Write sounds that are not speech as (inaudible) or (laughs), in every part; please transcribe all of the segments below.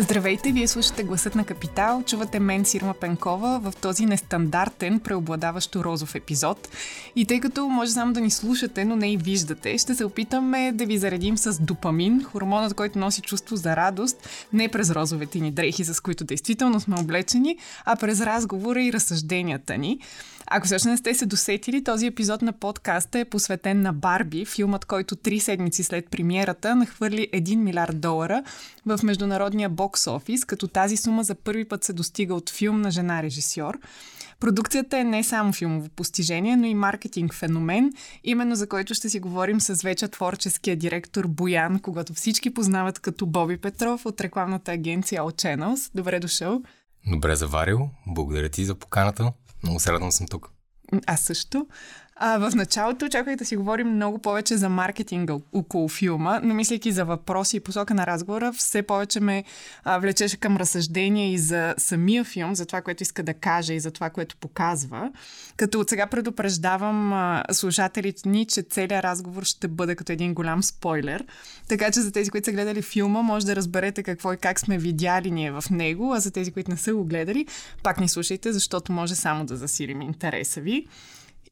Здравейте, вие слушате Гласът на Капитал. Чувате мен Сирма Пенкова в този нестандартен, преобладаващо розов епизод. И тъй като може само да ни слушате, но не и виждате, ще се опитаме да ви заредим с допамин, хормонът, който носи чувство за радост, не през розовете ни дрехи, с които действително сме облечени, а през разговора и разсъжденията ни. Ако също не сте се досетили, този епизод на подкаста е посветен на Барби, филмът, който три седмици след премиерата нахвърли 1 милиард долара в международния бокс офис, като тази сума за първи път се достига от филм на жена режисьор. Продукцията е не само филмово постижение, но и маркетинг феномен, именно за който ще си говорим с вече творческия директор Боян, когато всички познават като Боби Петров от рекламната агенция All Channels. Добре дошъл! Добре заварил. Благодаря ти за поканата. Много се радвам съм тук. Аз също. А, в началото очаквах да си говорим много повече за маркетинга около филма, но мислейки за въпроси и посока на разговора, все повече ме а, влечеше към разсъждение и за самия филм, за това, което иска да каже и за това, което показва. Като от сега предупреждавам а, слушателите ни, че целият разговор ще бъде като един голям спойлер. Така че за тези, които са гледали филма, може да разберете какво и как сме видяли ние в него, а за тези, които не са го гледали, пак ни слушайте, защото може само да засилим интереса ви.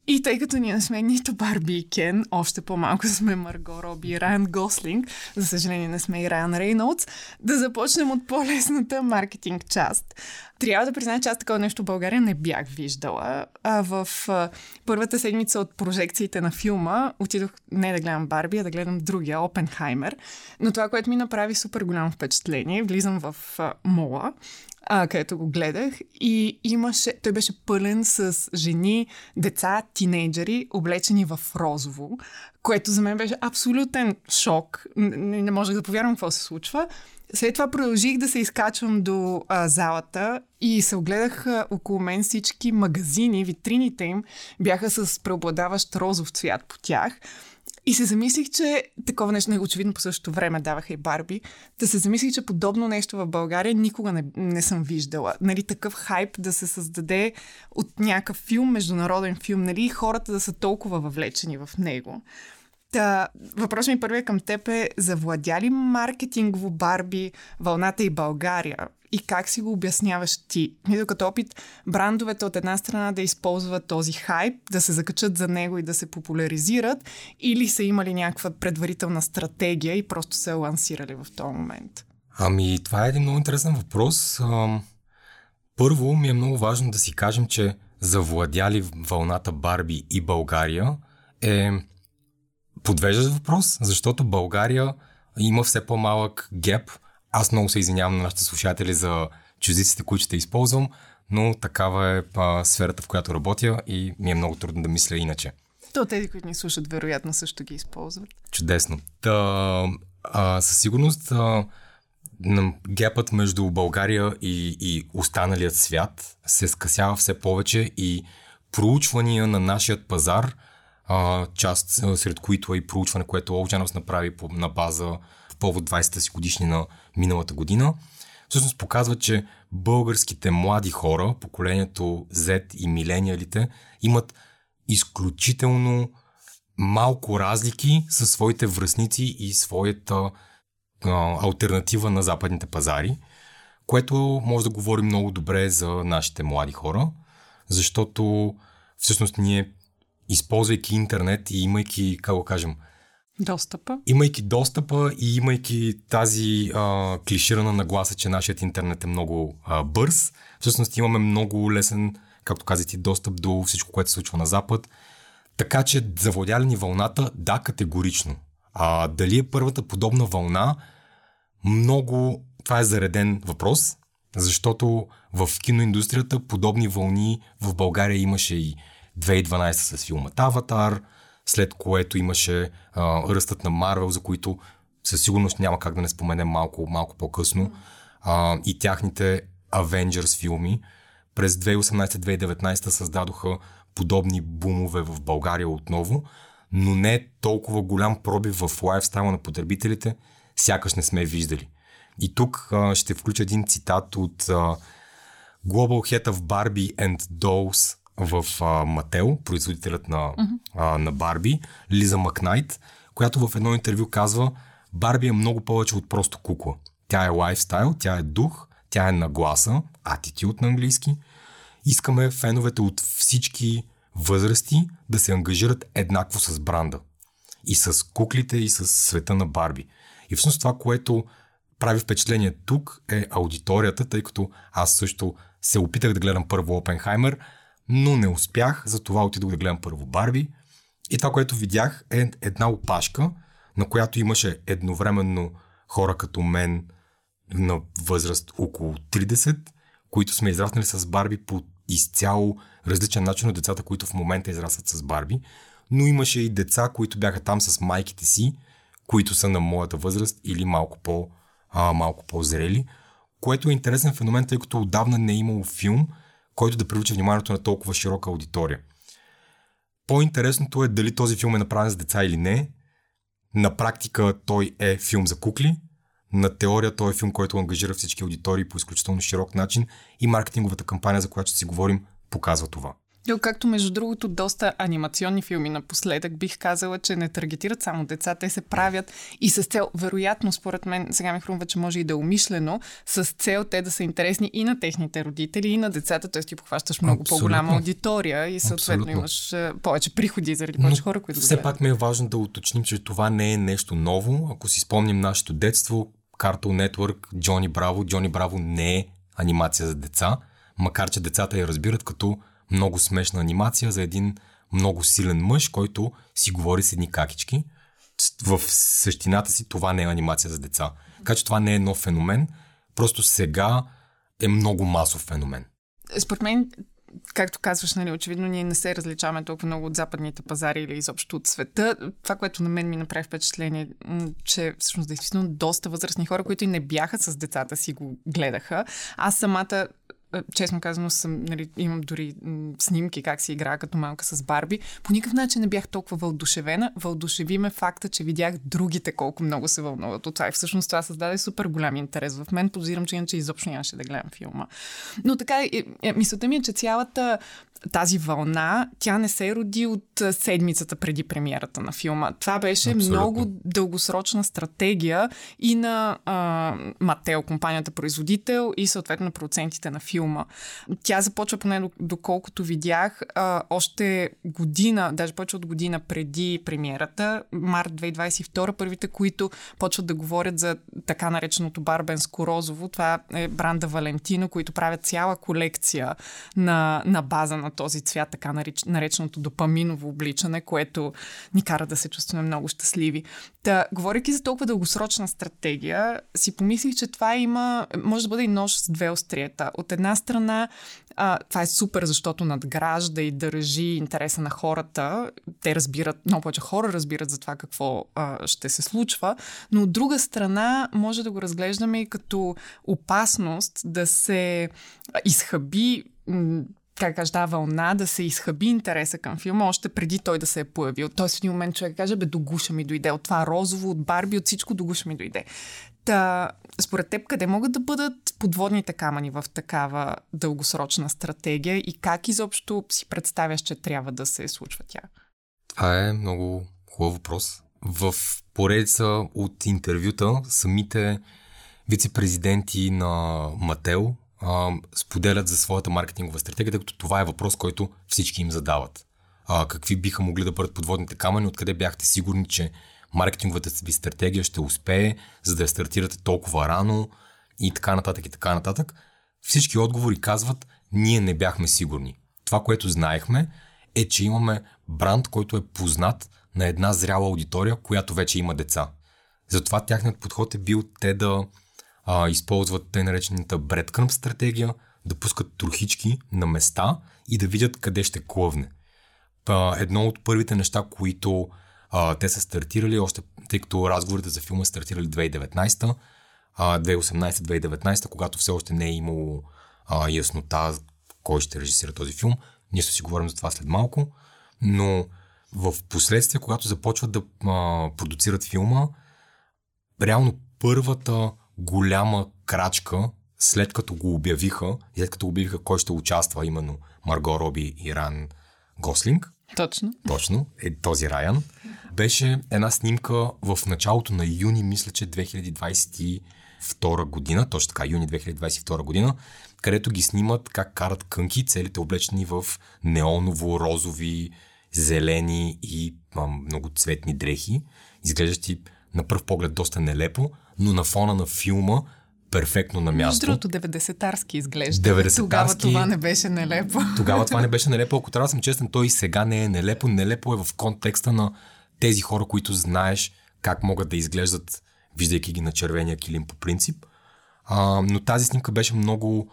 И тъй като ние сме нито Барби и Кен, още по-малко сме Марго Роби и Райан Гослинг, за съжаление не сме и Райан Рейнолдс, да започнем от по-лесната маркетинг част. Трябва да призная, че аз такова нещо в България не бях виждала. А в а, първата седмица от прожекциите на филма отидох не да гледам Барби, а да гледам другия, Опенхаймер. Но това, което ми направи супер голямо впечатление, влизам в а, мола а, където го гледах и имаше, той беше пълен с жени, деца, тинейджери, облечени в розово, което за мен беше абсолютен шок. Не, не можех да повярвам какво се случва. След това продължих да се изкачвам до а, залата и се огледах а, около мен всички магазини, витрините им бяха с преобладаващ розов цвят по тях. И се замислих, че такова нещо, не очевидно по същото време даваха и Барби, да се замислих, че подобно нещо в България никога не, не съм виждала. Нали, такъв хайп да се създаде от някакъв филм, международен филм, нали, и хората да са толкова въвлечени в него. Та, въпросът ми първият към теб е, завладя ли маркетингово Барби вълната и България? И как си го обясняваш ти? Ми като опит брандовете от една страна да използват този хайп, да се закачат за него и да се популяризират, или са имали някаква предварителна стратегия и просто се лансирали в този момент? Ами, това е един много интересен въпрос. Първо ми е много важно да си кажем, че завладяли вълната Барби и България е подвеждащ въпрос, защото България има все по-малък геп. Аз много се извинявам на нашите слушатели за чуждиците, които ще използвам, но такава е а, сферата, в която работя и ми е много трудно да мисля иначе. То тези, които ни слушат, вероятно също ги използват. Чудесно. Та, а, със сигурност а, гепът между България и, и останалият свят се скъсява все повече и проучвания на нашият пазар – а, част сред които е и проучване, което Олджанос направи по, на база в повод 20-та си годишнина миналата година. Всъщност показва, че българските млади хора, поколението Z и милениалите, имат изключително малко разлики със своите връзници и своята а, альтернатива на западните пазари, което може да говори много добре за нашите млади хора, защото всъщност ние използвайки интернет и имайки, как го кажем, Достъпа. Имайки достъпа и имайки тази а, клиширана нагласа, че нашият интернет е много а, бърз, всъщност имаме много лесен, както казах достъп до всичко, което се случва на Запад. Така че завладяли ни вълната, да, категорично. А дали е първата подобна вълна, много, това е зареден въпрос, защото в киноиндустрията подобни вълни в България имаше и 2012 с филмът Аватар, след което имаше а, ръстът на Марвел, за които със сигурност няма как да не споменем малко, малко по-късно, а, и тяхните Avengers филми. През 2018-2019 създадоха подобни бумове в България отново, но не толкова голям пробив в лайфстайла на потребителите, сякаш не сме виждали. И тук а, ще включа един цитат от а, Global Head of Barbie and Dolls в а, Мател, производителят на, uh-huh. а, на Барби, Лиза Макнайт, която в едно интервю казва Барби е много повече от просто кукла. Тя е лайфстайл, тя е дух, тя е нагласа, attitude на английски. Искаме феновете от всички възрасти да се ангажират еднакво с бранда. И с куклите, и с света на Барби. И всъщност това, което прави впечатление тук е аудиторията, тъй като аз също се опитах да гледам първо Опенхаймер, но не успях, затова отидох да гледам първо Барби. И това, което видях е една опашка, на която имаше едновременно хора като мен на възраст около 30, които сме израснали с Барби по изцяло различен начин от децата, които в момента израстват с Барби. Но имаше и деца, които бяха там с майките си, които са на моята възраст или малко, по, а, малко по-зрели, което е интересен феномен, тъй като отдавна не е имало филм, който да привлича вниманието на толкова широка аудитория. По-интересното е дали този филм е направен за деца или не. На практика той е филм за кукли. На теория той е филм, който ангажира всички аудитории по изключително широк начин и маркетинговата кампания, за която ще си говорим, показва това. Както между другото доста анимационни филми напоследък бих казала, че не таргетират само деца, те се правят и с цел, вероятно според мен, сега ми хрумва, че може и да е умишлено, с цел те да са интересни и на техните родители, и на децата, т.е. ти похващаш много Абсолютно. по-голяма аудитория и съответно Абсолютно. имаш повече приходи заради повече хора, които Все пак ми е важно да уточним, че това не е нещо ново. Ако си спомним нашето детство, Cartoon Network, Джони Браво, Джони Браво не е анимация за деца, макар че децата я разбират като много смешна анимация за един много силен мъж, който си говори с едни какички. В същината си това не е анимация за деца. Така че това не е нов феномен, просто сега е много масов феномен. Според мен, както казваш, нали, очевидно ние не се различаваме толкова много от западните пазари или изобщо от света. Това, което на мен ми направи впечатление, че всъщност действително доста възрастни хора, които и не бяха с децата си го гледаха. Аз самата честно казано, съм, нали, имам дори снимки как си играя като малка с Барби. По никакъв начин не бях толкова вълдушевена. Вълдушеви ме факта, че видях другите колко много се вълнуват от това. И всъщност това създаде супер голям интерес в мен. Подозирам, че иначе изобщо нямаше да гледам филма. Но така, е, е, мисълта ми е, че цялата тази вълна, тя не се роди от седмицата преди премиерата на филма. Това беше Абсолютно. много дългосрочна стратегия и на а, Матео, компанията производител и съответно на продуцентите на филма. Тя започва, поне доколкото видях, а, още година, даже повече от година преди премиерата, март 2022, първите, които почват да говорят за така нареченото барбенско розово. Това е бранда Валентино, които правят цяла колекция на, на база на на този цвят, така нареч, нареченото допаминово обличане, което ни кара да се чувстваме много щастливи. Та, говоряки за толкова дългосрочна стратегия, си помислих, че това има, може да бъде и нож с две остриета. От една страна, а, това е супер, защото надгражда и държи интереса на хората. Те разбират, много повече хора разбират за това какво а, ще се случва, но от друга страна може да го разглеждаме и като опасност да се изхъби как кажа, тази вълна да се изхъби интереса към филма, още преди той да се е появил. Тоест в един момент човек каже, бе, до гуша ми дойде. От това розово, от Барби, от всичко до гуша ми дойде. Та, според теб, къде могат да бъдат подводните камъни в такава дългосрочна стратегия и как изобщо си представяш, че трябва да се случва тя? Това е много хубав въпрос. В поредица от интервюта самите вице-президенти на Мател а, споделят за своята маркетингова стратегия, тъй като това е въпрос, който всички им задават. А, какви биха могли да бъдат подводните камъни, откъде бяхте сигурни, че маркетинговата ви стратегия ще успее, за да я стартирате толкова рано и така нататък и така нататък. Всички отговори казват, ние не бяхме сигурни. Това, което знаехме, е, че имаме бранд, който е познат на една зряла аудитория, която вече има деца. Затова тяхният подход е бил те да а, използват те наречената breadcrumb стратегия, да пускат трохички на места и да видят къде ще клъвне. Па, едно от първите неща, които а, те са стартирали, още тъй като разговорите за филма стартирали 2019, 2018-2019, когато все още не е имало а, яснота кой ще режисира този филм. Ние ще си говорим за това след малко, но в последствие, когато започват да а, продуцират филма, реално първата голяма крачка, след като го обявиха, след като обявиха кой ще участва, именно Марго Роби и Ран Гослинг. Точно. Точно, е този Райан. Беше една снимка в началото на юни, мисля, че 2022 година, точно така, юни 2022 година, където ги снимат как карат кънки, целите облечени в неоново, розови, зелени и а, многоцветни дрехи, изглеждащи на пръв поглед доста нелепо, но на фона на филма перфектно на място. Между другото, 90-тарски изглежда. 90-тарски... Тогава това не беше нелепо. Тогава това не (laughs) беше нелепо. Ако трябва да съм честен, той и сега не е нелепо. Нелепо е в контекста на тези хора, които знаеш как могат да изглеждат, виждайки ги на червения килим по принцип. А, но тази снимка беше много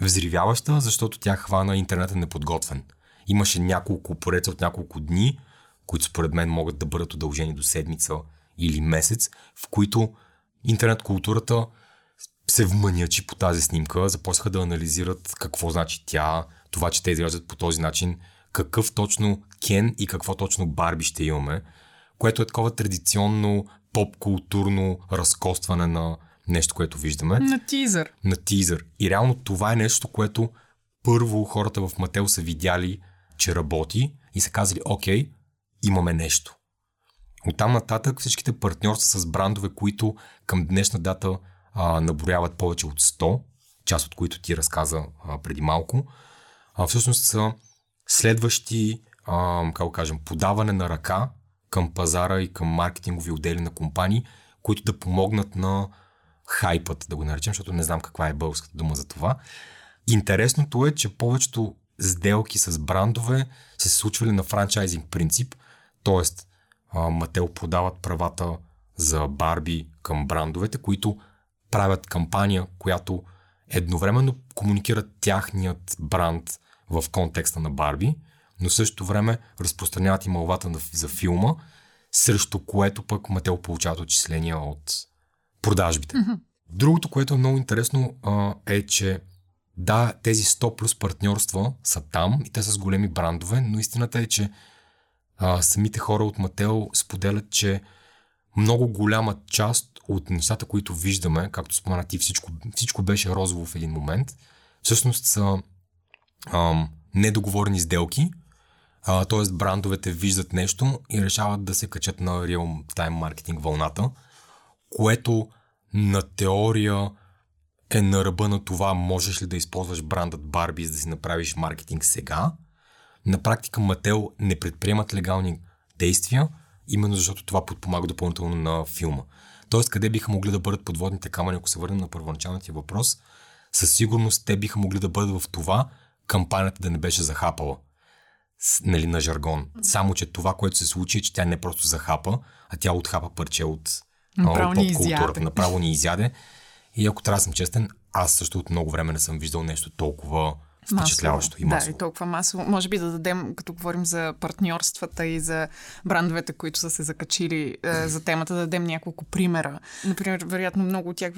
взривяваща, защото тя хвана интернета неподготвен. Имаше няколко пореца от няколко дни, които според мен могат да бъдат удължени до седмица или месец, в които интернет културата се вмънячи по тази снимка, започнаха да анализират какво значи тя, това, че те изглеждат по този начин, какъв точно Кен и какво точно Барби ще имаме, което е такова традиционно поп-културно разкостване на нещо, което виждаме. На тизър. На тизър. И реално това е нещо, което първо хората в Мател са видяли, че работи и са казали, окей, имаме нещо. Оттам нататък всичките партньорства с брандове, които към днешна дата а, наброяват повече от 100, част от които ти разказа а, преди малко, а, всъщност са следващи, а, как кажем, подаване на ръка към пазара и към маркетингови отдели на компании, които да помогнат на хайпът, да го наречем, защото не знам каква е българската дума за това. Интересното е, че повечето сделки с брандове се случвали на франчайзинг принцип, т.е. Мател продават правата за Барби към брандовете, които правят кампания, която едновременно комуникират тяхният бранд в контекста на Барби, но същото време разпространяват и малвата за филма, срещу което пък Мател получават отчисления от продажбите. Mm-hmm. Другото, което е много интересно, а, е, че да, тези 100 плюс партньорства са там и те са с големи брандове, но истината е, че а, самите хора от Мател споделят, че много голяма част от нещата, които виждаме, както спомена ти, всичко, всичко беше розово в един момент, всъщност са ам, недоговорени сделки, т.е. брандовете виждат нещо и решават да се качат на real-time маркетинг вълната, което на теория е на ръба на това, можеш ли да използваш брандът Барби, за да си направиш маркетинг сега. На практика Мател не предприемат легални действия, именно защото това подпомага допълнително на филма. Тоест, къде биха могли да бъдат подводните камъни, ако се върнем на първоначалния ти въпрос, със сигурност те биха могли да бъдат в това кампанията да не беше захапала нали, на жаргон. Само, че това, което се случи, е, че тя не просто захапа, а тя отхапа парче от поп-културата. Направо ни изяде. И ако трябва да съм честен, аз също от много време не съм виждал нещо толкова впечатляващо и масово. Да, и толкова масово. Може би да дадем, като говорим за партньорствата и за брандовете, които са се закачили е, за темата, да дадем няколко примера. Например, вероятно много от тях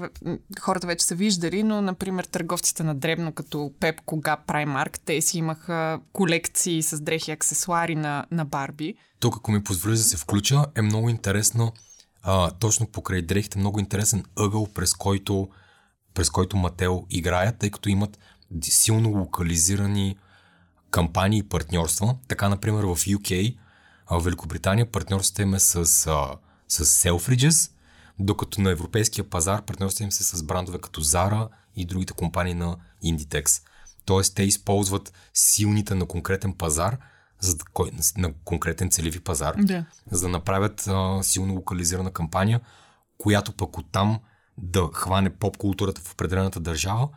хората вече са виждали, но, например, търговците на дребно, като Пеп, Кога, Праймарк, те си имаха колекции с дрехи и аксесуари на, на Барби. Тук, ако ми позволиш да се включа, е много интересно, а, точно покрай дрехите, много интересен ъгъл, през който, през който Мател играят, тъй като имат силно локализирани кампании и партньорства. Така, например, в UK, в Великобритания, партньорството им е с, с Selfridges, докато на европейския пазар партньорството им се с брандове като Zara и другите компании на Inditex. Тоест, те използват силните на конкретен пазар, за да, на конкретен целеви пазар, да. за да направят а, силно локализирана кампания, която пък оттам да хване поп културата в определената държава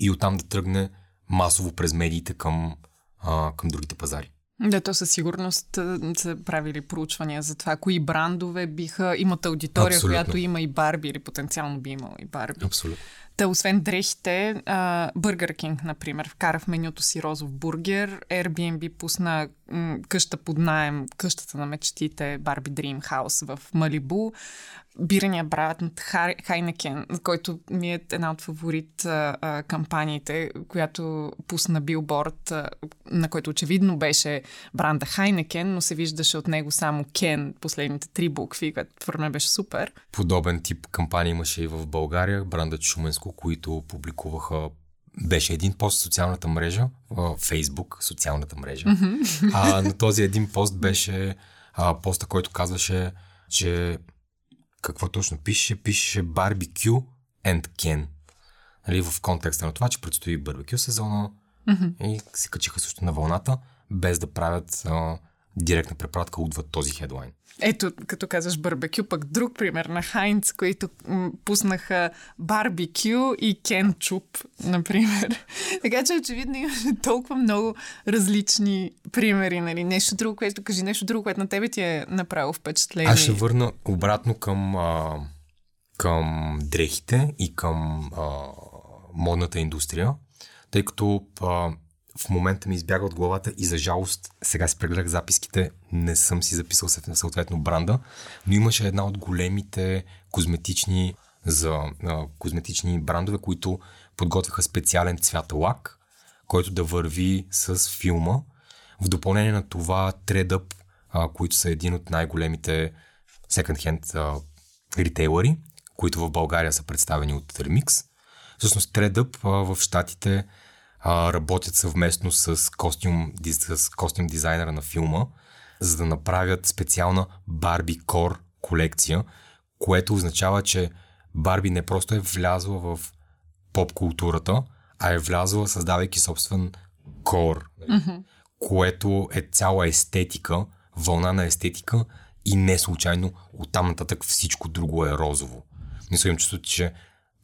и оттам да тръгне масово през медиите към, а, към другите пазари. Да, то със сигурност са правили проучвания за това, кои брандове биха, имат аудитория, Абсолютно. която има и Барби или потенциално би имал и Барби. Абсолютно. Та, освен дрехите, Burger King, например, вкара в менюто си розов бургер, Airbnb пусна къща под найем, къщата на мечтите, Барби Dream House в Малибу, бирания брат Хайнекен, който ми е една от фаворит а, а, кампаниите, която пусна билборд, а, на който очевидно беше бранда Хайнекен, но се виждаше от него само Кен, последните три букви, което според беше супер. Подобен тип кампания имаше и в България, бранда Шуменско, които публикуваха беше един пост в социалната мрежа, в Фейсбук, социалната мрежа. Mm-hmm. А, на този един пост беше а, поста, който казваше, че какво точно пише? Пише барбекю and Ken. Нали, в контекста на това, че предстои барбекю сезона mm-hmm. и се качиха също на вълната, без да правят а, директна препратка отвъд този хедлайн. Ето, като казваш барбекю, пък друг пример на Хайнц, които м- пуснаха барбекю и кенчуп, например. (laughs) така че очевидно имаше толкова много различни примери. Нали? Нещо друго, което кажи, нещо друго, което на тебе ти е направило впечатление. Аз ще върна обратно към, а, към дрехите и към а, модната индустрия, тъй като а, в момента ми избяга от главата и за жалост сега си прегледах записките, не съм си записал съответно бранда, но имаше една от големите козметични за а, козметични брандове, които подготвяха специален цвят лак, който да върви с филма. В допълнение на това а, които са един от най-големите second-hand ритейлери, които в България са представени от Remix. Всъщност а, в Штатите а, работят съвместно с костюм, с костюм дизайнера на филма, за да направят специална Барби Кор колекция, което означава, че Барби не просто е влязла в поп културата, а е влязла създавайки собствен кор, mm-hmm. което е цяла естетика, вълна на естетика и не случайно оттам нататък всичко друго е розово. Мисля, имам чувството, че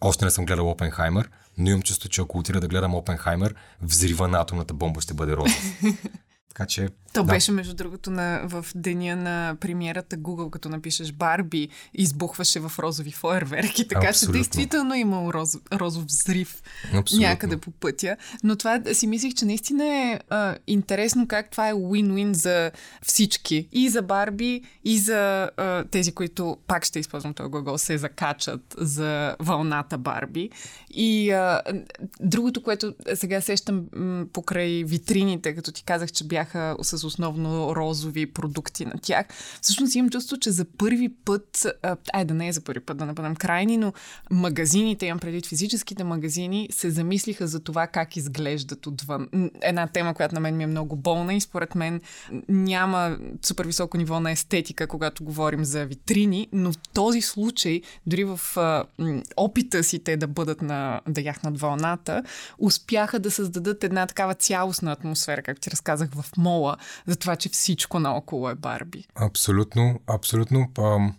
още не съм гледал Опенхаймер, но имам чувство, че ако отида да гледам Опенхаймер, взрива на атомната бомба ще бъде розов. (laughs) Така че. То да. беше, между другото, на, в деня на премиерата Google, като напишеш Барби, избухваше в розови фойерверки. Така Абсолютно. че действително е имал роз, розов взрив Абсолютно. някъде по пътя. Но това си мислих, че наистина е а, интересно как това е win-win за всички. И за Барби, и за а, тези, които, пак ще използвам този глагол, се закачат за вълната Барби. И а, другото, което сега сещам м, покрай витрините, като ти казах, че бях бяха с основно розови продукти на тях. Всъщност имам чувство, че за първи път, ай да не е за първи път, да не крайни, но магазините, имам предвид физическите магазини, се замислиха за това как изглеждат отвън. Една тема, която на мен ми е много болна и според мен няма супер високо ниво на естетика, когато говорим за витрини, но в този случай, дори в а, опита си те да бъдат на, да яхнат вълната, успяха да създадат една такава цялостна атмосфера, както ти разказах в мола за това, че всичко наоколо е Барби. Абсолютно, абсолютно. Ам,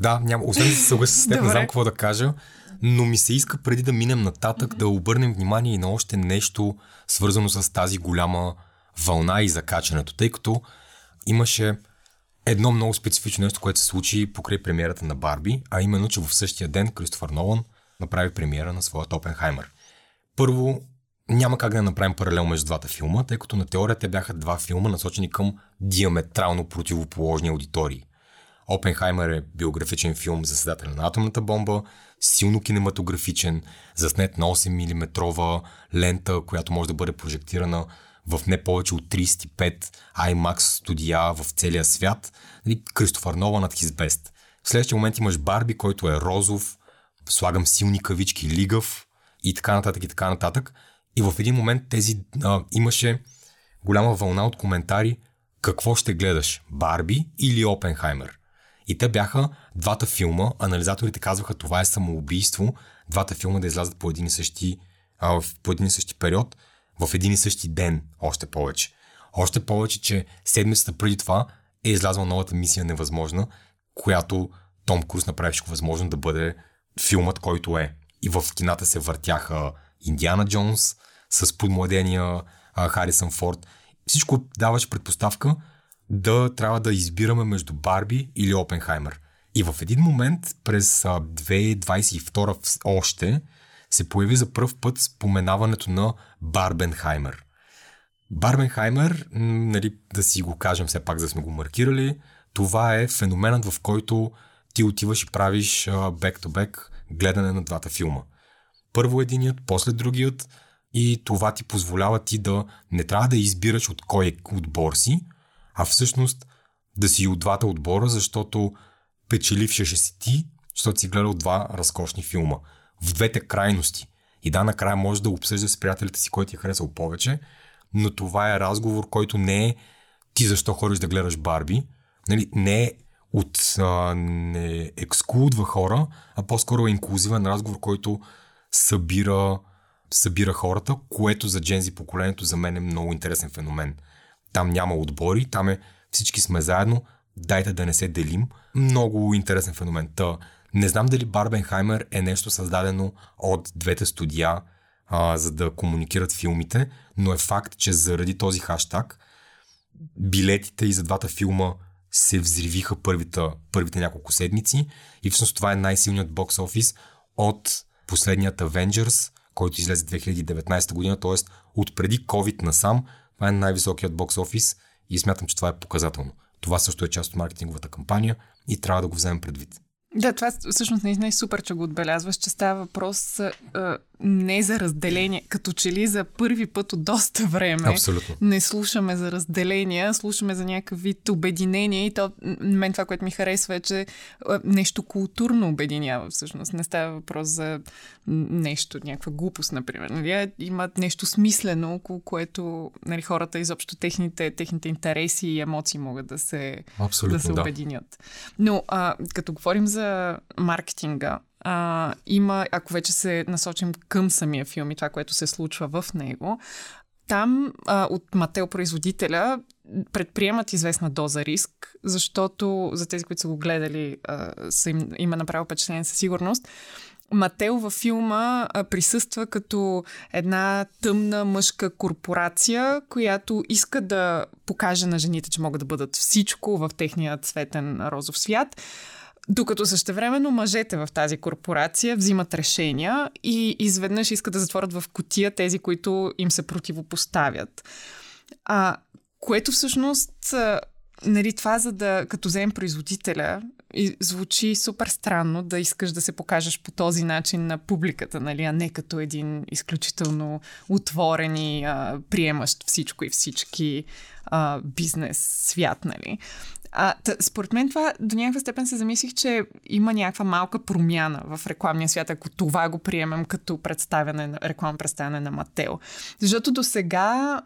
да, няма, освен да се съглася с теб, не (laughs) знам какво да кажа, но ми се иска преди да минем нататък mm-hmm. да обърнем внимание и на още нещо свързано с тази голяма вълна и закачането, тъй като имаше едно много специфично нещо, което се случи покрай премиерата на Барби, а именно, че в същия ден Кристофър Нолан направи премиера на своя Опенхаймер. Първо, няма как да направим паралел между двата филма, тъй като на теория те бяха два филма, насочени към диаметрално противоположни аудитории. Опенхаймер е биографичен филм за създателя на атомната бомба, силно кинематографичен, заснет на 8 мм лента, която може да бъде прожектирана в не повече от 35 IMAX студия в целия свят. Нали, Кристофър Нова над his. В следващия момент имаш Барби, който е розов, слагам силни кавички, лигав и така нататък и така нататък. И в един момент тези а, имаше голяма вълна от коментари какво ще гледаш, Барби или Опенхаймер. И те бяха двата филма, анализаторите казваха това е самоубийство, двата филма да излязат по един и същи, а, по един и същи период, в един и същи ден, още повече. Още повече, че седмицата преди това е излязла новата мисия Невъзможна, която Том Круз направи всичко възможно да бъде филмът, който е. И в кината се въртяха Индиана Джонс, с подмладения Харисън Форд. Всичко даваше предпоставка да трябва да избираме между Барби или Опенхаймер. И в един момент през 2022 още се появи за първ път споменаването на Барбенхаймер. Барбенхаймер, нали, да си го кажем все пак, да сме го маркирали, това е феноменът, в който ти отиваш и правиш бек-то-бек гледане на двата филма. Първо единият, после другият и това ти позволява ти да не трябва да избираш от кой отбор си, а всъщност да си от двата отбора, защото печеливша ще си ти, защото си гледал два разкошни филма. В двете крайности. И да, накрая може да обсъждаш с приятелите си, кой ти е харесал повече, но това е разговор, който не е ти защо ходиш да гледаш Барби, нали, не е от а, не ексклудва хора, а по-скоро е инклюзивен разговор, който събира, събира хората, което за джензи поколението за мен е много интересен феномен. Там няма отбори, там е всички сме заедно, дайте да не се делим. Много интересен феномен. Та, не знам дали Барбенхаймер е нещо създадено от двете студия, а, за да комуникират филмите, но е факт, че заради този хаштаг билетите и за двата филма се взривиха първите, първите няколко седмици и всъщност това е най-силният бокс офис от последният Avengers, който излезе 2019 година, т.е. от преди COVID насам, това е най-високият бокс офис и смятам, че това е показателно. Това също е част от маркетинговата кампания и трябва да го вземем предвид. Да, това всъщност наистина е супер, че го отбелязваш, че става въпрос а, не за разделение, като че ли за първи път от доста време Абсолютно. не слушаме за разделения, слушаме за някакъв вид обединение и то, мен това, което ми харесва е, че нещо културно обединява всъщност. Не става въпрос за нещо, някаква глупост, например. Нали? Има нещо смислено, около което нали, хората изобщо техните, техните интереси и емоции могат да се, Абсолютно, да се да. обединят. Но а, като говорим за маркетинга, а, има, ако вече се насочим към самия филм и това, което се случва в него, там а, от Мател производителя предприемат известна доза риск, защото за тези, които са го гледали, а, са им, има направо впечатление със сигурност. Мател във филма присъства като една тъмна мъжка корпорация, която иска да покаже на жените, че могат да бъдат всичко в техния цветен розов свят. Докато същевременно мъжете в тази корпорация взимат решения и изведнъж искат да затворят в котия тези, които им се противопоставят. А, което всъщност, нали, това за да, като вземем производителя, и звучи супер странно да искаш да се покажеш по този начин на публиката, нали, а не като един изключително отворен и а, приемащ всичко и всички а, бизнес свят, нали. А, тъ, според мен това до някаква степен се замислих, че има някаква малка промяна в рекламния свят, ако това го приемем като представяне, рекламно представяне на Матео. Защото до сега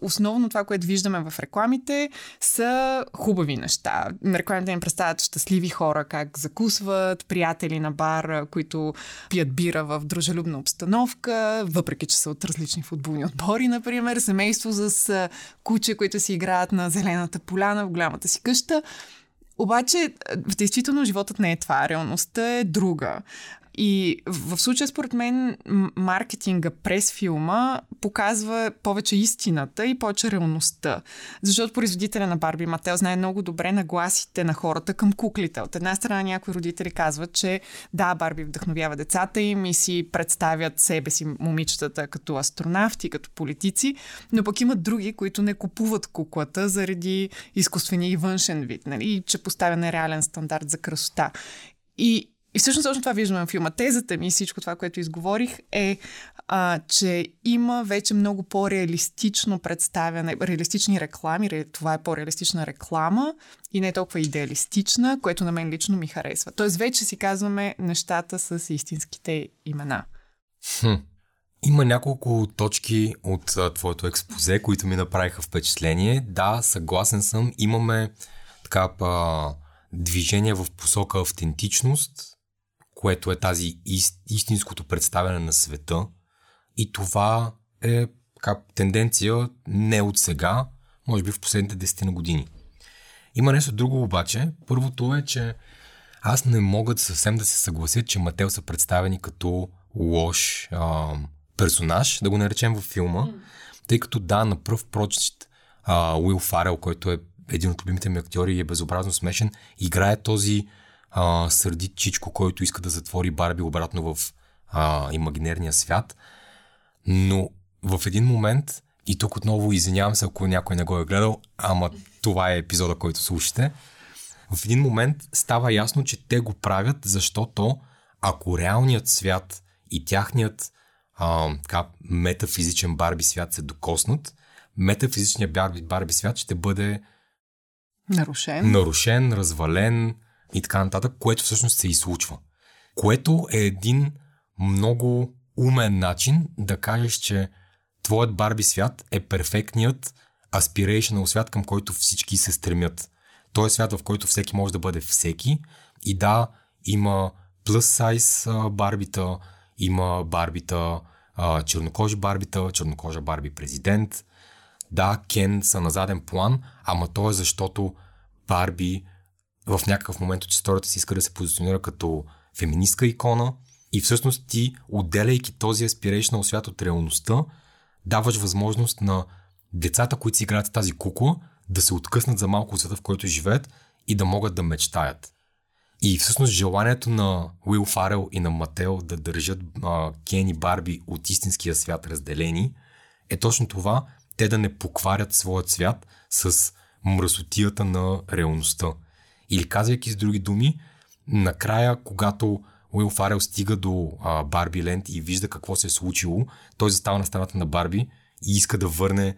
основно това, което виждаме в рекламите са хубави неща. Рекламите им представят щастливи хора, как закусват, приятели на бар, които пият бира в дружелюбна обстановка, въпреки че са от различни футболни отбори, например, семейство с куче, които си играят на зелената поляна в голямата си къща реалността. Обаче, в действително животът не е това. Реалността е друга. И в случая, според мен, маркетинга през филма показва повече истината и повече реалността. Защото производителя на Барби Мател знае много добре нагласите на хората към куклите. От една страна някои родители казват, че да, Барби вдъхновява децата им и си представят себе си момичетата като астронавти, като политици, но пък имат други, които не купуват куклата заради изкуствения и външен вид, нали? че поставя нереален стандарт за красота. И и всъщност точно това виждаме в филма. Тезата ми и всичко това, което изговорих е, а, че има вече много по-реалистично представяне, реалистични реклами, това е по-реалистична реклама и не е толкова идеалистична, което на мен лично ми харесва. Тоест вече си казваме нещата с истинските имена. Хм. Има няколко точки от а, твоето експозе, които ми направиха впечатление. Да, съгласен съм. Имаме така па, движение в посока автентичност, което е тази истинското представяне на света. И това е как, тенденция не от сега, може би в последните 10 на години. Има нещо друго обаче. Първото е, че аз не мога съвсем да се съглася, че Мател са представени като лош а, персонаж, да го наречем във филма, mm. тъй като да, на пръв прочит Уил Фарел, който е един от любимите ми актьори и е безобразно смешен, играе този а, сърдит чичко, който иска да затвори Барби обратно в а, имагинерния свят. Но в един момент, и тук отново извинявам се, ако някой не го е гледал, ама това е епизода, който слушате, в един момент става ясно, че те го правят, защото ако реалният свят и тяхният а, така, метафизичен Барби свят се докоснат, метафизичният Барби, Барби свят ще бъде нарушен. нарушен, развален и така нататък, което всъщност се и. Което е един много умен начин да кажеш, че твоят Барби свят е перфектният aspirational свят, към който всички се стремят. Той е свят, в който всеки може да бъде всеки. И да, има plus size барбита, има барбита, чернокожи барбита, чернокожа барби президент. Да, Кен са на заден план, ама то е защото Барби в някакъв момент от историята си иска да се позиционира като феминистка икона и всъщност ти, отделяйки този aspirational свят от реалността, даваш възможност на децата, които си играят тази кукла, да се откъснат за малко от света, в който живеят и да могат да мечтаят. И всъщност желанието на Уил Фарел и на Мател да държат а, Кен и Барби от истинския свят разделени е точно това, те да не покварят своят свят с мръсотията на реалността. Или казвайки с други думи, накрая, когато Уил Фарел стига до а, Барби Ленд и вижда какво се е случило, той застава на страната на Барби и иска да върне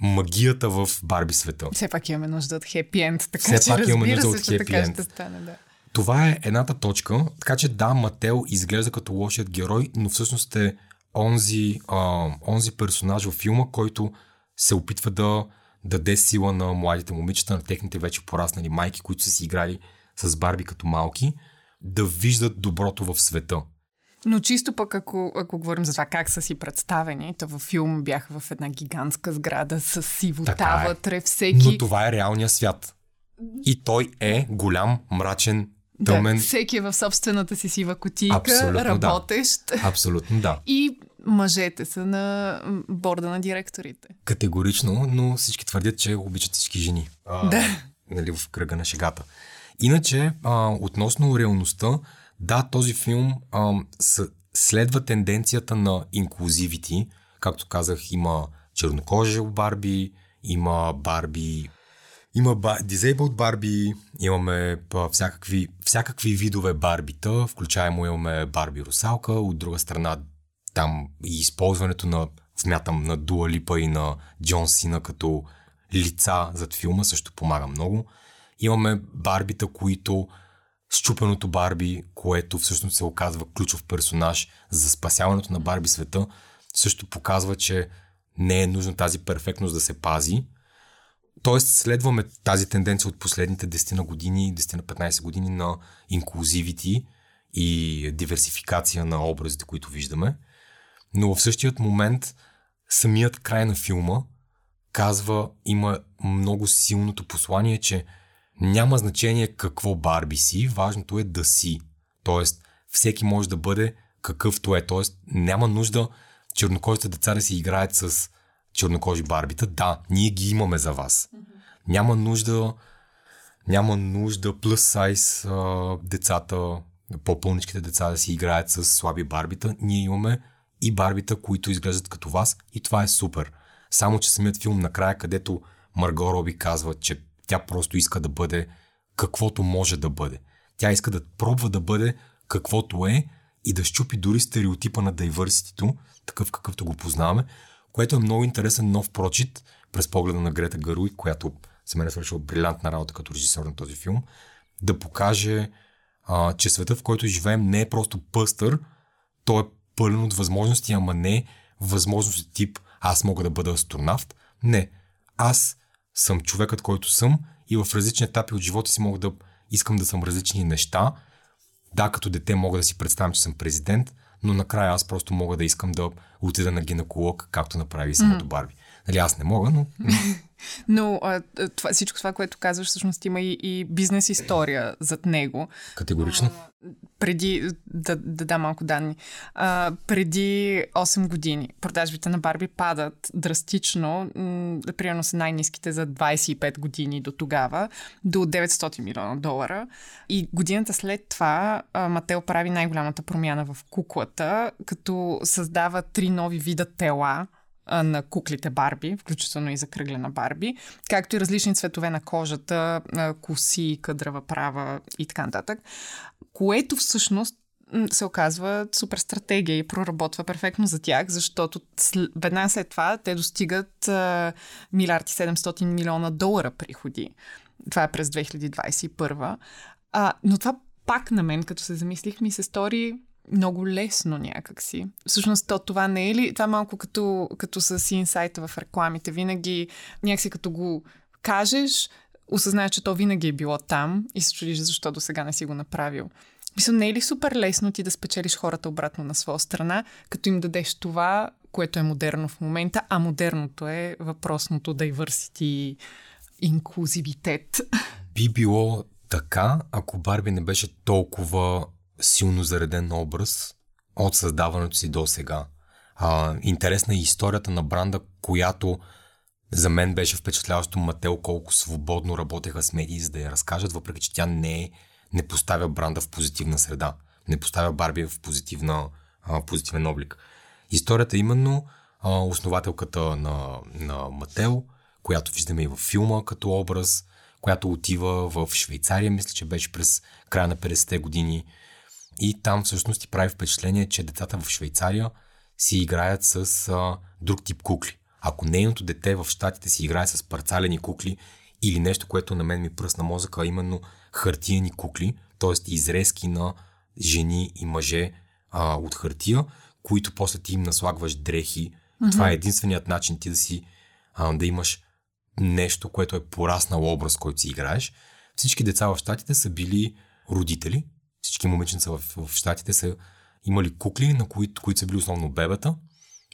магията в Барби света. Все пак имаме нужда от хепи енд, така Все че пак имаме нужда се, от така end. ще стане, да. Това е едната точка, така че да, Мател изглежда като лошият герой, но всъщност е онзи, а, онзи персонаж във филма, който се опитва да даде сила на младите момичета, на техните вече пораснали майки, които са си играли с Барби като малки, да виждат доброто в света. Но чисто пък, ако, ако говорим за това как са си представени, то във филм бяха в една гигантска сграда с сивота Така е. вътре, всеки... Но това е реалният свят. И той е голям, мрачен, тъмен. Да, всеки е в собствената си сива котийка, Абсолютно, да. работещ. Абсолютно да. И мъжете са на борда на директорите. Категорично, но всички твърдят, че обичат всички жени. А, Да. Нали, в кръга на шегата. Иначе, а, относно реалността, да, този филм а, с, следва тенденцията на инклюзивити. Както казах, има чернокожи Барби, има Барби, има ба, disabled Барби, имаме а, всякакви, всякакви видове Барбита, включаемо имаме Барби русалка, от друга страна там и използването на, смятам, на Дуа Липа и на Джон Сина като лица зад филма също помага много. Имаме Барбита, които щупеното Барби, което всъщност се оказва ключов персонаж за спасяването на Барби света, също показва, че не е нужно тази перфектност да се пази. Тоест следваме тази тенденция от последните 10 на години, 10 на 15 години на инклюзивити и диверсификация на образите, които виждаме. Но в същият момент самият край на филма казва, има много силното послание, че няма значение какво Барби си, важното е да си. Тоест, всеки може да бъде какъвто е. Тоест, няма нужда чернокожите деца да си играят с чернокожи барбита. Да, ние ги имаме за вас. Няма нужда няма нужда size а, децата, по-пълничките деца да си играят с слаби барбита. Ние имаме и барбита, които изглеждат като вас и това е супер. Само, че самият филм накрая, където Марго Роби казва, че тя просто иска да бъде каквото може да бъде. Тя иска да пробва да бъде каквото е и да щупи дори стереотипа на дайвърситито, такъв какъвто го познаваме, което е много интересен нов прочит през погледа на Грета Гаруй, която за мен е свършила брилянтна работа като режисьор на този филм, да покаже, а, че света, в който живеем, не е просто пъстър, той е пълен от възможности, ама не възможности тип аз мога да бъда астронавт. Не, аз съм човекът, който съм и в различни етапи от живота си мога да искам да съм различни неща. Да, като дете мога да си представям, че съм президент, но накрая аз просто мога да искам да отида на гинеколог, както направи самото Барби. Нали, аз не мога, но... (laughs) Но а, това, всичко това, което казваш, всъщност има и, и бизнес история зад него. Категорично. А, преди, да, да дам малко данни, а, преди 8 години продажбите на Барби падат драстично, м- примерно са най-низките за 25 години до тогава, до 900 милиона долара. И годината след това а, Мател прави най-голямата промяна в куклата, като създава три нови вида тела, на куклите Барби, включително и за кръглена Барби, както и различни цветове на кожата, коси, къдрава права и така нататък, което всъщност се оказва супер стратегия и проработва перфектно за тях, защото веднага след това те достигат а, милиард и 700 милиона долара приходи. Това е през 2021. А, но това пак на мен, като се замислих, ми се стори много лесно някакси. Всъщност то това не е ли? Това малко като, като с инсайта в рекламите. Винаги някакси като го кажеш, осъзнаеш, че то винаги е било там и се чудиш защо до сега не си го направил. Мисля, не е ли супер лесно ти да спечелиш хората обратно на своя страна, като им дадеш това, което е модерно в момента, а модерното е въпросното diversity инклюзивитет. Би било така, ако Барби не беше толкова силно зареден образ от създаването си до сега. А, интересна е историята на бранда, която за мен беше впечатляващо Мател колко свободно работеха с медии, за да я разкажат, въпреки че тя не, е, не поставя бранда в позитивна среда. Не поставя Барби в позитивна, а, позитивен облик. Историята е именно а, основателката на, на Мател, която виждаме и във филма като образ, която отива в Швейцария, мисля, че беше през края на 50-те години, и там всъщност ти прави впечатление, че децата в Швейцария си играят с а, друг тип кукли. Ако нейното дете в щатите си играе с парцалени кукли или нещо, което на мен ми пръсна мозъка, а именно хартияни кукли, т.е. изрезки на жени и мъже а, от хартия, които после ти им наслагваш дрехи. Mm-hmm. Това е единственият начин ти да си а, да имаш нещо, което е пораснал образ, който си играеш. Всички деца в щатите са били родители, всички момиченца в, в Штатите са имали кукли, на които, които са били основно бебета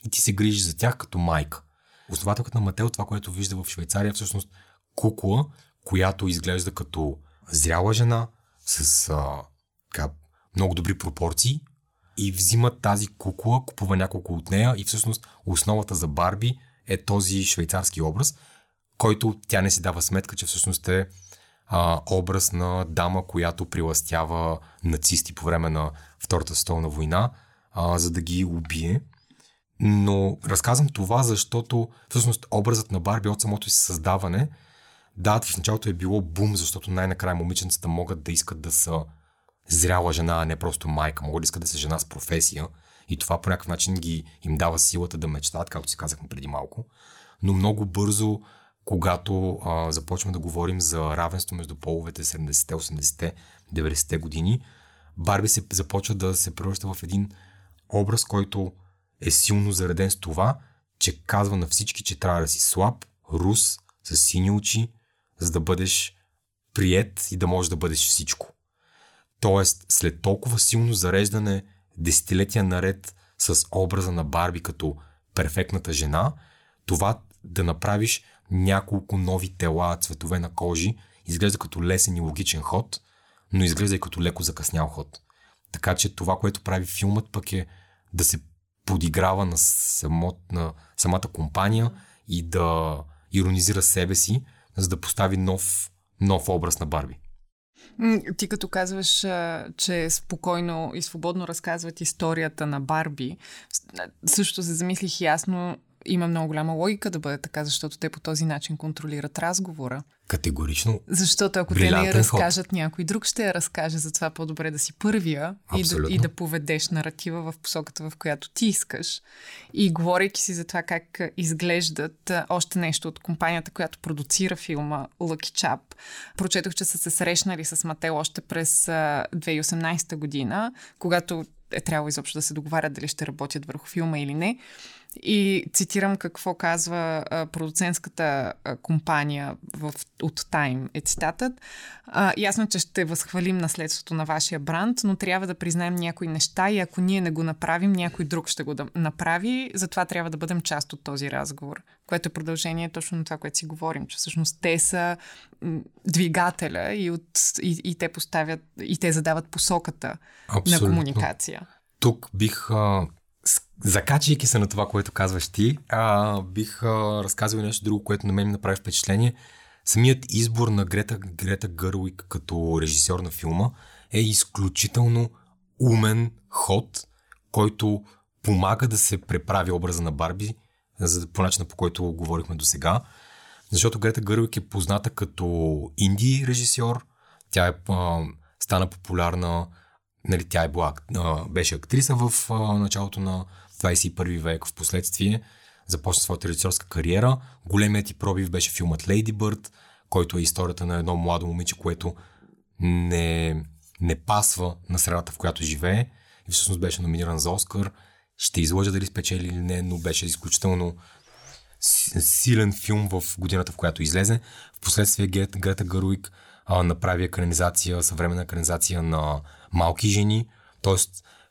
и ти се грижи за тях като майка. Основателката на Мател, това, което вижда в Швейцария, е всъщност кукла, която изглежда като зряла жена, с а, така, много добри пропорции и взима тази кукла, купува няколко от нея и всъщност основата за Барби е този швейцарски образ, който тя не си дава сметка, че всъщност е а, образ на дама, която приластява нацисти по време на Втората световна война, а, за да ги убие. Но разказвам това, защото всъщност образът на Барби от самото си създаване, да, в началото е било бум, защото най-накрая момиченцата могат да искат да са зряла жена, а не просто майка, могат да искат да са жена с професия и това по някакъв начин ги, им дава силата да мечтат, както си казахме преди малко. Но много бързо когато а, започваме да говорим за равенство между половете 70-те, 80-те, 90-те години, Барби се започва да се превръща в един образ, който е силно зареден с това, че казва на всички, че трябва да си слаб, рус, с сини очи, за да бъдеш прият и да можеш да бъдеш всичко. Тоест, след толкова силно зареждане десетилетия наред с образа на Барби като перфектната жена, това да направиш няколко нови тела, цветове на кожи, изглежда като лесен и логичен ход, но изглежда и като леко закъснял ход. Така че това, което прави филмът пък е да се подиграва на, само, на самата компания и да иронизира себе си, за да постави нов, нов образ на Барби. Ти като казваш, че спокойно и свободно разказват историята на Барби, също се замислих ясно има много голяма логика да бъде така, защото те по този начин контролират разговора. Категорично. Защото ако те не я разкажат, ход. някой друг ще я разкаже, затова по-добре да си първия и да, и да поведеш наратива в посоката, в която ти искаш. И говорейки си за това как изглеждат още нещо от компанията, която продуцира филма Lucky Chap, прочетох, че са се срещнали с Мател още през 2018 година, когато е трябвало изобщо да се договарят дали ще работят върху филма или не. И цитирам какво казва а, продуцентската а, компания в, от Time е цитатът. А, ясно, че ще възхвалим наследството на вашия бранд, но трябва да признаем някои неща и ако ние не го направим, някой друг ще го да направи. Затова трябва да бъдем част от този разговор, което е продължение точно на това, което си говорим, че всъщност те са двигателя и, от, и, и те поставят и те задават посоката Абсолютно. на комуникация. Тук бих а, закачайки се на това, което казваш ти, а, бих а, разказал нещо друго, което на мен ми направи впечатление. Самият избор на Грета, Грета Гърлик като режисьор на филма е изключително умен ход, който помага да се преправи образа на Барби за, по начина по който говорихме до сега. Защото Грета Гървик е позната като инди режисьор. Тя е, а, стана популярна, нали, тя е била, а, беше актриса в а, началото на 21 век, в последствие започна своята режисьорска кариера. Големият ти пробив беше филмът Lady Bird, който е историята на едно младо момиче, което не, не пасва на средата, в която живее и всъщност беше номиниран за Оскар. Ще излъжа дали спечели или не, но беше изключително силен филм в годината, в която излезе. Впоследствие Грета Гъруик направи екранизация, съвременна екранизация на Малки жени, т.е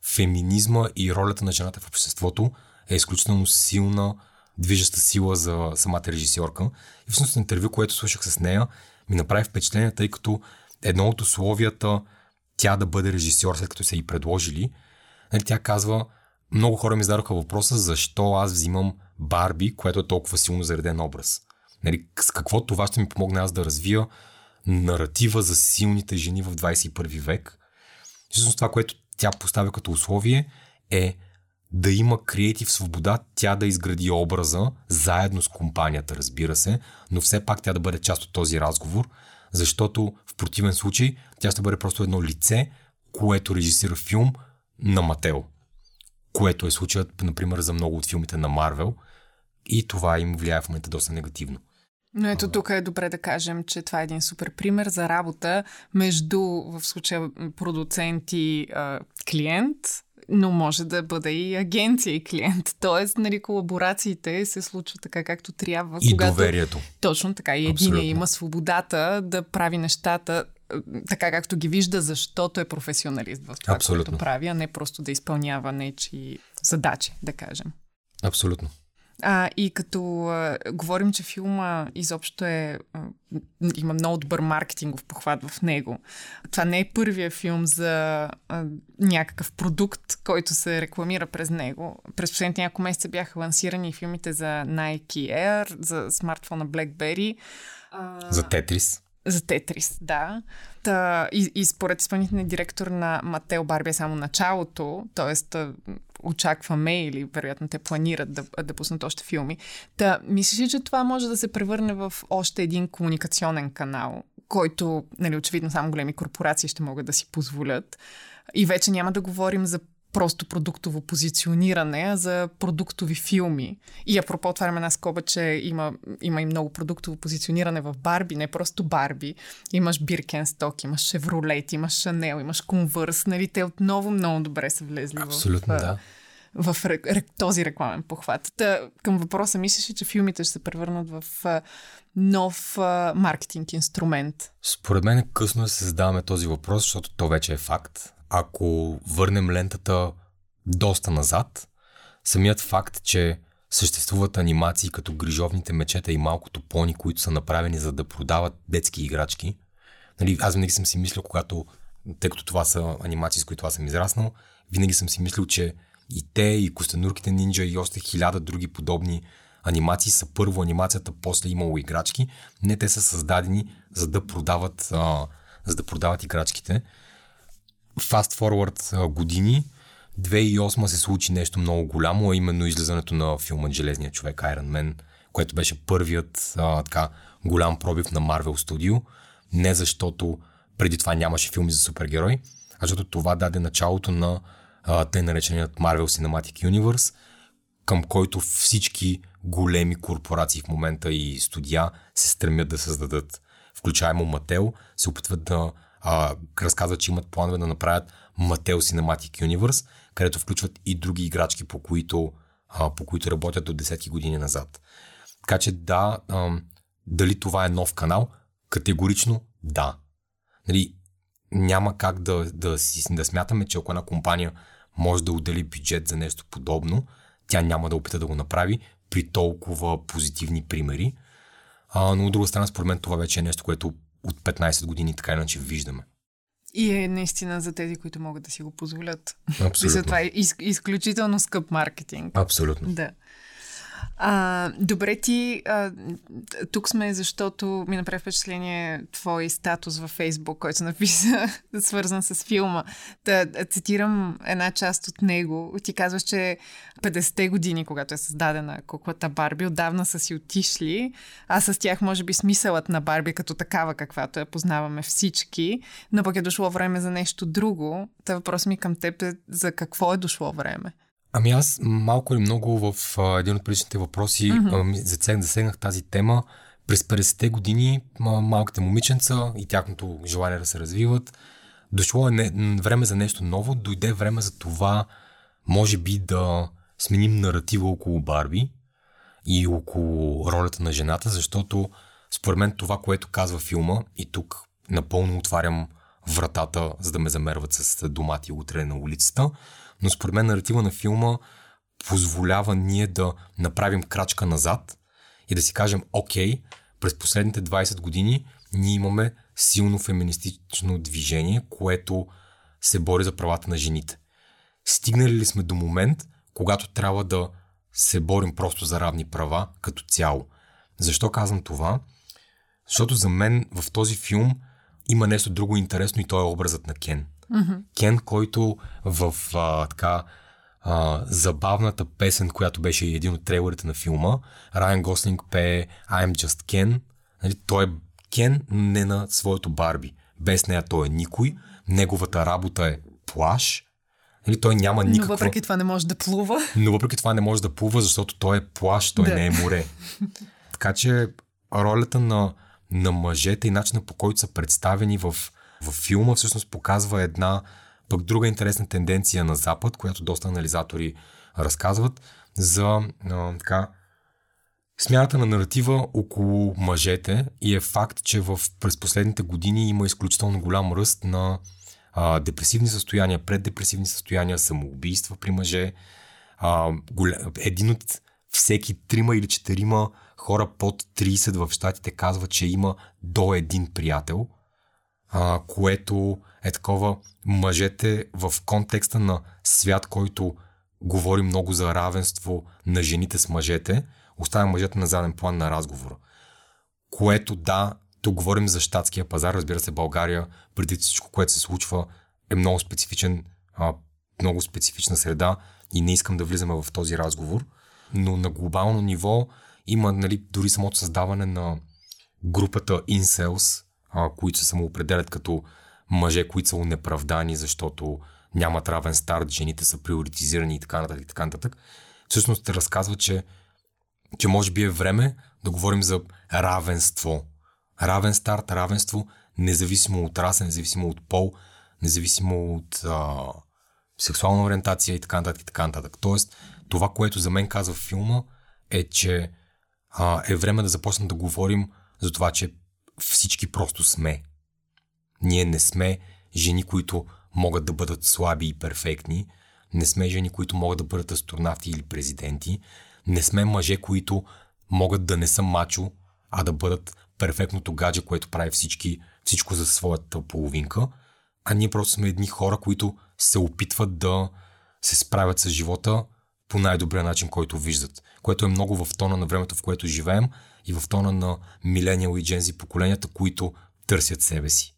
феминизма и ролята на жената в обществото е изключително силна, движеща сила за самата режисьорка. И всъщност интервю, което слушах с нея, ми направи впечатление, тъй като едно от условията тя да бъде режисьор, след като са и предложили, нали, тя казва, много хора ми зададоха въпроса, защо аз взимам Барби, което е толкова силно зареден образ. Нали, с какво това ще ми помогне аз да развия наратива за силните жени в 21 век. Всъщност това, което тя поставя като условие е да има креатив свобода, тя да изгради образа, заедно с компанията, разбира се, но все пак тя да бъде част от този разговор, защото в противен случай тя ще бъде просто едно лице, което режисира филм на Матео, което е случаят, например, за много от филмите на Марвел и това им влияе в момента доста негативно. Но ето тук е добре да кажем, че това е един супер пример за работа между, в случая, продуцент и а, клиент, но може да бъде и агенция и клиент. Тоест, нали, колаборациите се случват така както трябва. И когато... доверието. Точно така. И един има свободата да прави нещата така както ги вижда, защото е професионалист в това, Абсолютно. което прави, а не просто да изпълнява нечи задачи, да кажем. Абсолютно. А, и като а, говорим, че филма изобщо е. А, има много добър маркетингов похват в него. Това не е първия филм за а, някакъв продукт, който се рекламира през него. През последните няколко месеца бяха лансирани филмите за Nike Air, за смартфона BlackBerry. А... За Тетрис. За Тетрис, да. Та, и, и според изпълнителния директор на Матео Барби е само началото, т.е. очакваме или вероятно те планират да, да пуснат още филми. Та, мислиш ли, че това може да се превърне в още един комуникационен канал, който, нали, очевидно, само големи корпорации ще могат да си позволят. И вече няма да говорим за просто продуктово позициониране, а за продуктови филми. И апропо отваряме една скоба, че има, има и много продуктово позициониране в Барби, не просто Барби. Имаш Биркенсток, имаш Шевролет, имаш Шанел, имаш Конвърс, нали? Те отново много добре са влезли Абсолютно, в, да. в, този рекламен похват. Та, към въпроса, мислиш ли, че филмите ще се превърнат в нов а, маркетинг инструмент? Според мен е късно да се задаваме този въпрос, защото то вече е факт ако върнем лентата доста назад, самият факт, че съществуват анимации като грижовните мечета и малкото пони, които са направени за да продават детски играчки. Нали, аз винаги съм си мислил, когато, тъй като това са анимации, с които аз съм израснал, винаги съм си мислил, че и те, и Костенурките нинджа, и още хиляда други подобни анимации са първо анимацията, после имало играчки. Не, те са създадени за да продават, а, за да продават играчките fast forward години, 2008 се случи нещо много голямо, а именно излизането на филма Железния човек Iron Man, което беше първият а, така голям пробив на Marvel Studio. Не защото преди това нямаше филми за супергерой, а защото това даде началото на а, тъй нареченият Marvel Cinematic Universe, към който всички големи корпорации в момента и студия се стремят да създадат. Включаемо Мател се опитват да а, разказват, че имат планове да направят Mattel Cinematic Universe, където включват и други играчки, по които а, по които работят до десетки години назад. Така че да, а, дали това е нов канал? Категорично да. Нали, няма как да, да, си, да смятаме, че ако една компания може да отдели бюджет за нещо подобно, тя няма да опита да го направи при толкова позитивни примери. А, но от друга страна, според мен това вече е нещо, което от 15 години така иначе виждаме. И е наистина за тези, които могат да си го позволят. Абсолютно. (laughs) това е из, изключително скъп маркетинг. Абсолютно. Да. А, добре ти, а, тук сме, защото ми направи впечатление твой статус във Фейсбук, който написа, (laughs) свързан с филма. Да, цитирам една част от него. Ти казваш, че 50-те години, когато е създадена куклата Барби, отдавна са си отишли, а с тях може би смисълът на Барби като такава, каквато я познаваме всички, но пък е дошло време за нещо друго. Та въпрос ми към теб е за какво е дошло време? Ами аз малко или много в а, един от предишните въпроси mm-hmm. засегнах тази тема. През 50-те години малките момиченца и тяхното желание да се развиват, дошло е не, време за нещо ново, дойде време за това, може би да сменим наратива около Барби и около ролята на жената, защото според мен това, което казва филма, и тук напълно отварям вратата, за да ме замерват с домати утре на улицата, но според мен наратива на филма позволява ние да направим крачка назад и да си кажем, окей, през последните 20 години ние имаме силно феминистично движение, което се бори за правата на жените. Стигнали ли сме до момент, когато трябва да се борим просто за равни права като цяло? Защо казвам това? Защото за мен в този филм има нещо друго интересно и то е образът на Кен. Mm-hmm. Кен, който в а, така а, забавната песен, която беше един от трейлерите на филма, Райан Гослинг пее I'm Just Ken. Нали, той е Кен, не на своето Барби. Без нея той е никой. Неговата работа е плаш. Нали, той няма никаква... Но въпреки това не може да плува. Но въпреки това не може да плува, защото той е плаш, той да. не е море. така че ролята на, на мъжете и начина по който са представени в в филма всъщност показва една пък друга интересна тенденция на Запад, която доста анализатори разказват за а, така, смяната на наратива около мъжете и е факт, че в, през последните години има изключително голям ръст на а, депресивни състояния, преддепресивни състояния, самоубийства при мъже. А, голям, един от всеки трима или четирима хора под 30 в щатите казва, че има до един приятел, а, което е такова мъжете в контекста на свят, който говори много за равенство на жените с мъжете, оставя мъжете на заден план на разговора. Което да, тук говорим за щатския пазар, разбира се, България, преди всичко, което се случва, е много специфичен, а, много специфична среда и не искам да влизаме в този разговор, но на глобално ниво има нали, дори самото създаване на групата Incels, а, които се самоопределят като мъже, които са унеправдани, защото нямат равен старт, жените са приоритизирани и така нататък. И така нататък. Всъщност те разказва, че, че може би е време да говорим за равенство. Равен старт, равенство, независимо от раса, независимо от пол, независимо от а, сексуална ориентация и така нататък. И така нататък. Тоест, това, което за мен казва филма, е, че а, е време да започнем да говорим за това, че всички просто сме. Ние не сме жени, които могат да бъдат слаби и перфектни, не сме жени, които могат да бъдат астронавти или президенти, не сме мъже, които могат да не са мачо, а да бъдат перфектното гадже, което прави всички, всичко за своята половинка, а ние просто сме едни хора, които се опитват да се справят с живота по най-добрия начин, който виждат, което е много в тона на времето, в което живеем и в тона на милениал и джензи поколенията, които търсят себе си.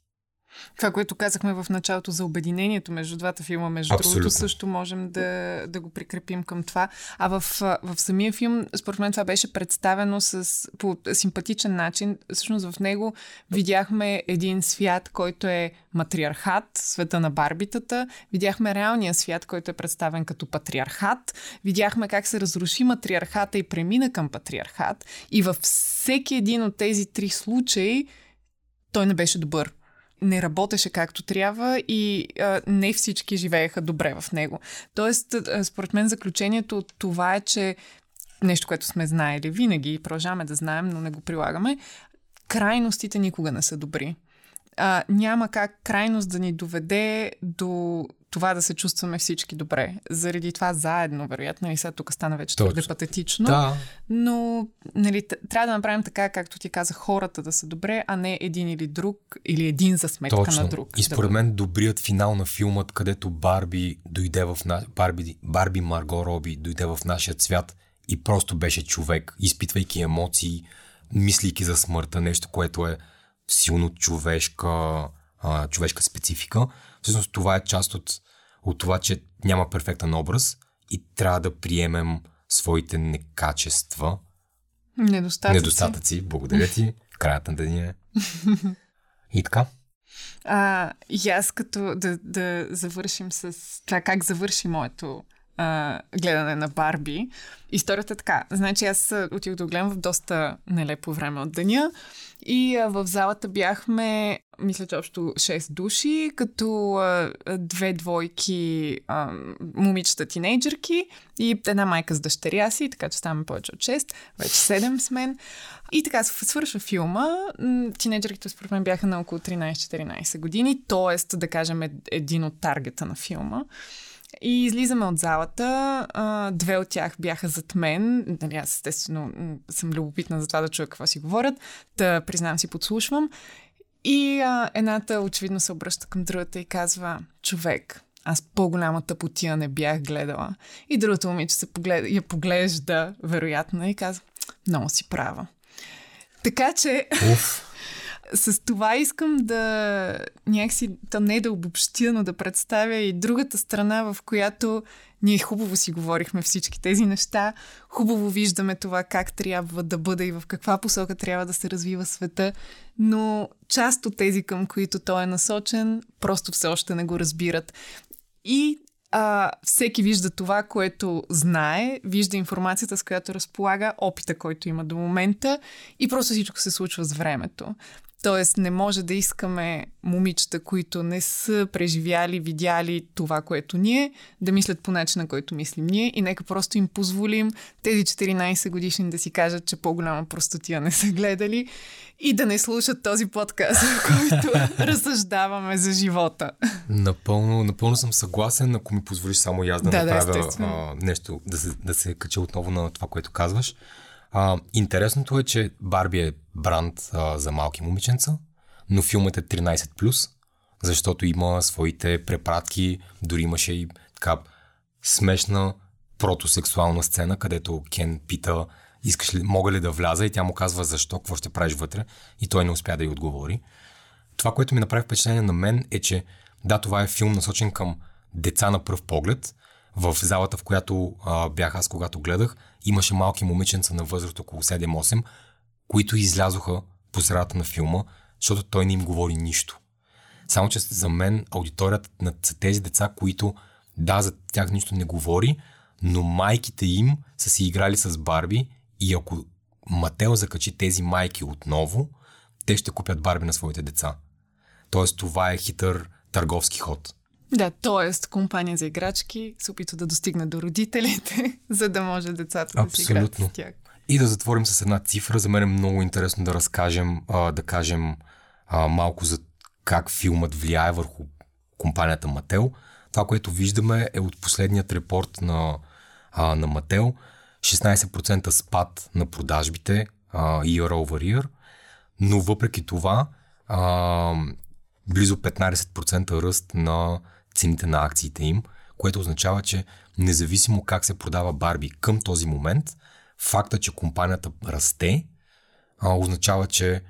Това, което казахме в началото за обединението между двата филма, между Абсолютно. другото, също можем да, да го прикрепим към това. А в, в самия филм, според мен, това беше представено с, по симпатичен начин. Всъщност в него видяхме един свят, който е матриархат, света на барбитата. Видяхме реалния свят, който е представен като патриархат. Видяхме как се разруши матриархата и премина към патриархат. И във всеки един от тези три случаи той не беше добър не работеше както трябва и а, не всички живееха добре в него. Тоест, а, според мен заключението от това е, че нещо, което сме знаели винаги и продължаваме да знаем, но не го прилагаме, крайностите никога не са добри. А, няма как крайност да ни доведе до това да се чувстваме всички добре. Заради това заедно, вероятно, и сега тук стана вече твърде патетично. Да. Но нали, трябва да направим така, както ти каза, хората да са добре, а не един или друг, или един за сметка Точно. на друг. И според мен добрият финал на филмът, където Барби дойде в на... Барби, Барби Марго Роби дойде в нашия свят и просто беше човек, изпитвайки емоции, мислейки за смъртта, нещо, което е силно човешка, а, човешка специфика. Всъщност това е част от, от това, че няма перфектен образ и трябва да приемем своите некачества. Недостатъци. Недостатъци. Благодаря ти. Краят на деня е. И така. А, и аз като да, да завършим с това как завърши моето гледане на Барби. Историята е така. Значи аз отидох да гледам в доста нелепо време от деня и в залата бяхме, мисля, че общо 6 души, като а, две двойки а, момичета тинейджърки и една майка с дъщеря си, така че ставаме повече от 6, вече 7 с мен. И така свършва филма. Тинейджърките според мен бяха на около 13-14 години, т.е. да кажем един от таргета на филма. И излизаме от залата. Две от тях бяха зад мен. Нали, аз естествено съм любопитна за това да чуя какво си говорят. Да признам си, подслушвам. И а, едната очевидно се обръща към другата и казва, човек, аз по-голяма тъпотия не бях гледала. И другото момиче се погледа, я поглежда, вероятно, и казва, много си права. Така че... Уф. С това искам да някакси, то не да обобщя, но да представя и другата страна, в която ние хубаво си говорихме всички тези неща, хубаво виждаме това как трябва да бъде и в каква посока трябва да се развива света, но част от тези, към които той е насочен, просто все още не го разбират. И а, всеки вижда това, което знае, вижда информацията, с която разполага, опита, който има до момента и просто всичко се случва с времето. Тоест не може да искаме момичета, които не са преживяли, видяли това, което ние, да мислят по начина, който мислим ние и нека просто им позволим тези 14 годишни да си кажат, че по-голяма простотия не са гледали и да не слушат този подкаст, в който (laughs) разсъждаваме за живота. Напълно, напълно съм съгласен, ако ми позволиш само и аз да, да направя да, а, нещо, да се, да се кача отново на това, което казваш. А, интересното е, че Барби е бранд а, за малки момиченца, но филмът е 13+, защото има своите препратки, дори имаше и така смешна протосексуална сцена, където Кен пита искаш ли, мога ли да вляза и тя му казва защо, какво ще правиш вътре и той не успя да й отговори. Това, което ми направи впечатление на мен е, че да, това е филм насочен към деца на пръв поглед. В залата, в която а, бях аз, когато гледах, имаше малки момиченца на възраст около 7-8, които излязоха по средата на филма, защото той не им говори нищо. Само, че за мен аудиторията на тези деца, които да, за тях нищо не говори, но майките им са си играли с Барби и ако Матео закачи тези майки отново, те ще купят Барби на своите деца. Тоест това е хитър търговски ход. Да, т.е. компания за играчки се опитва да достигне до родителите, (laughs) за да може децата да си играят с тях. И да затворим с една цифра. За мен е много интересно да разкажем, а, да кажем а, малко за как филмът влияе върху компанията Мател. Това, което виждаме е от последният репорт на, а, на Мател. 16% спад на продажбите а, year over year, но въпреки това а, близо 15% ръст на цените на акциите им, което означава, че независимо как се продава Барби към този момент, факта, че компанията расте, а, означава, че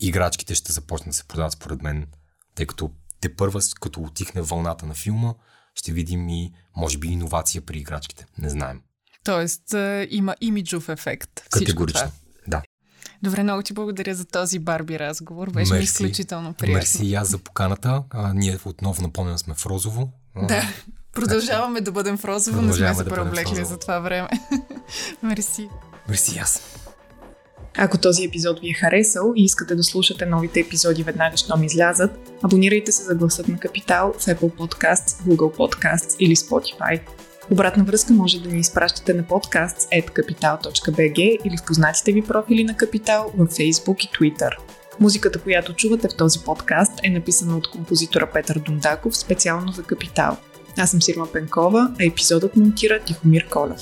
играчките ще започнат да се продават според мен, тъй като те първа, като отихне вълната на филма, ще видим и, може би, иновация при играчките. Не знаем. Тоест, а, има имиджов ефект. Категорично. Да. Добре, много ти благодаря за този Барби разговор. Беше мерси, изключително приятно. Мерси и аз за поканата. А, ние отново напомням сме в Розово. Да. Продължаваме да бъдем в Розово, не сме се да преоблекли за това време. (laughs) мерси. Мерси аз. Ако този епизод ви е харесал и искате да слушате новите епизоди веднага, щом излязат, абонирайте се за гласът на Капитал в Apple Podcasts, Google Podcasts или Spotify. Обратна връзка може да ни изпращате на podcasts.capital.bg или в познатите ви профили на Капитал в Facebook и Twitter. Музиката, която чувате в този подкаст е написана от композитора Петър Дундаков специално за Капитал. Аз съм Сирма Пенкова, а епизодът монтира Тихомир Колев.